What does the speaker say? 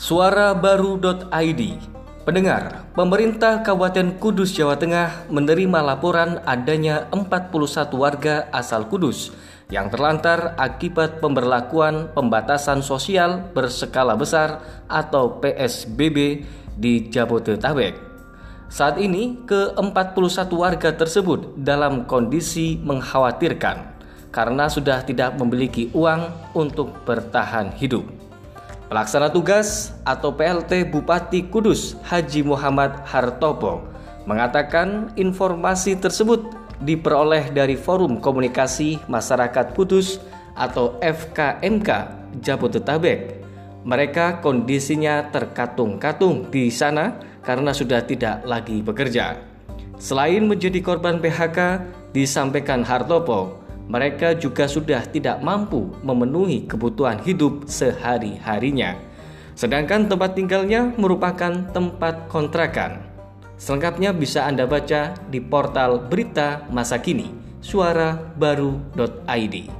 Suarabaru.id Pendengar, pemerintah Kabupaten Kudus, Jawa Tengah menerima laporan adanya 41 warga asal Kudus yang terlantar akibat pemberlakuan pembatasan sosial berskala besar atau PSBB di Jabodetabek. Saat ini, ke-41 warga tersebut dalam kondisi mengkhawatirkan karena sudah tidak memiliki uang untuk bertahan hidup. Pelaksana tugas atau PLT Bupati Kudus Haji Muhammad Hartopo mengatakan informasi tersebut diperoleh dari Forum Komunikasi Masyarakat Kudus atau FKMK Jabodetabek. Mereka kondisinya terkatung-katung di sana karena sudah tidak lagi bekerja. Selain menjadi korban PHK, disampaikan Hartopo, mereka juga sudah tidak mampu memenuhi kebutuhan hidup sehari-harinya. Sedangkan tempat tinggalnya merupakan tempat kontrakan. Selengkapnya bisa Anda baca di portal berita masa kini suarabaru.id.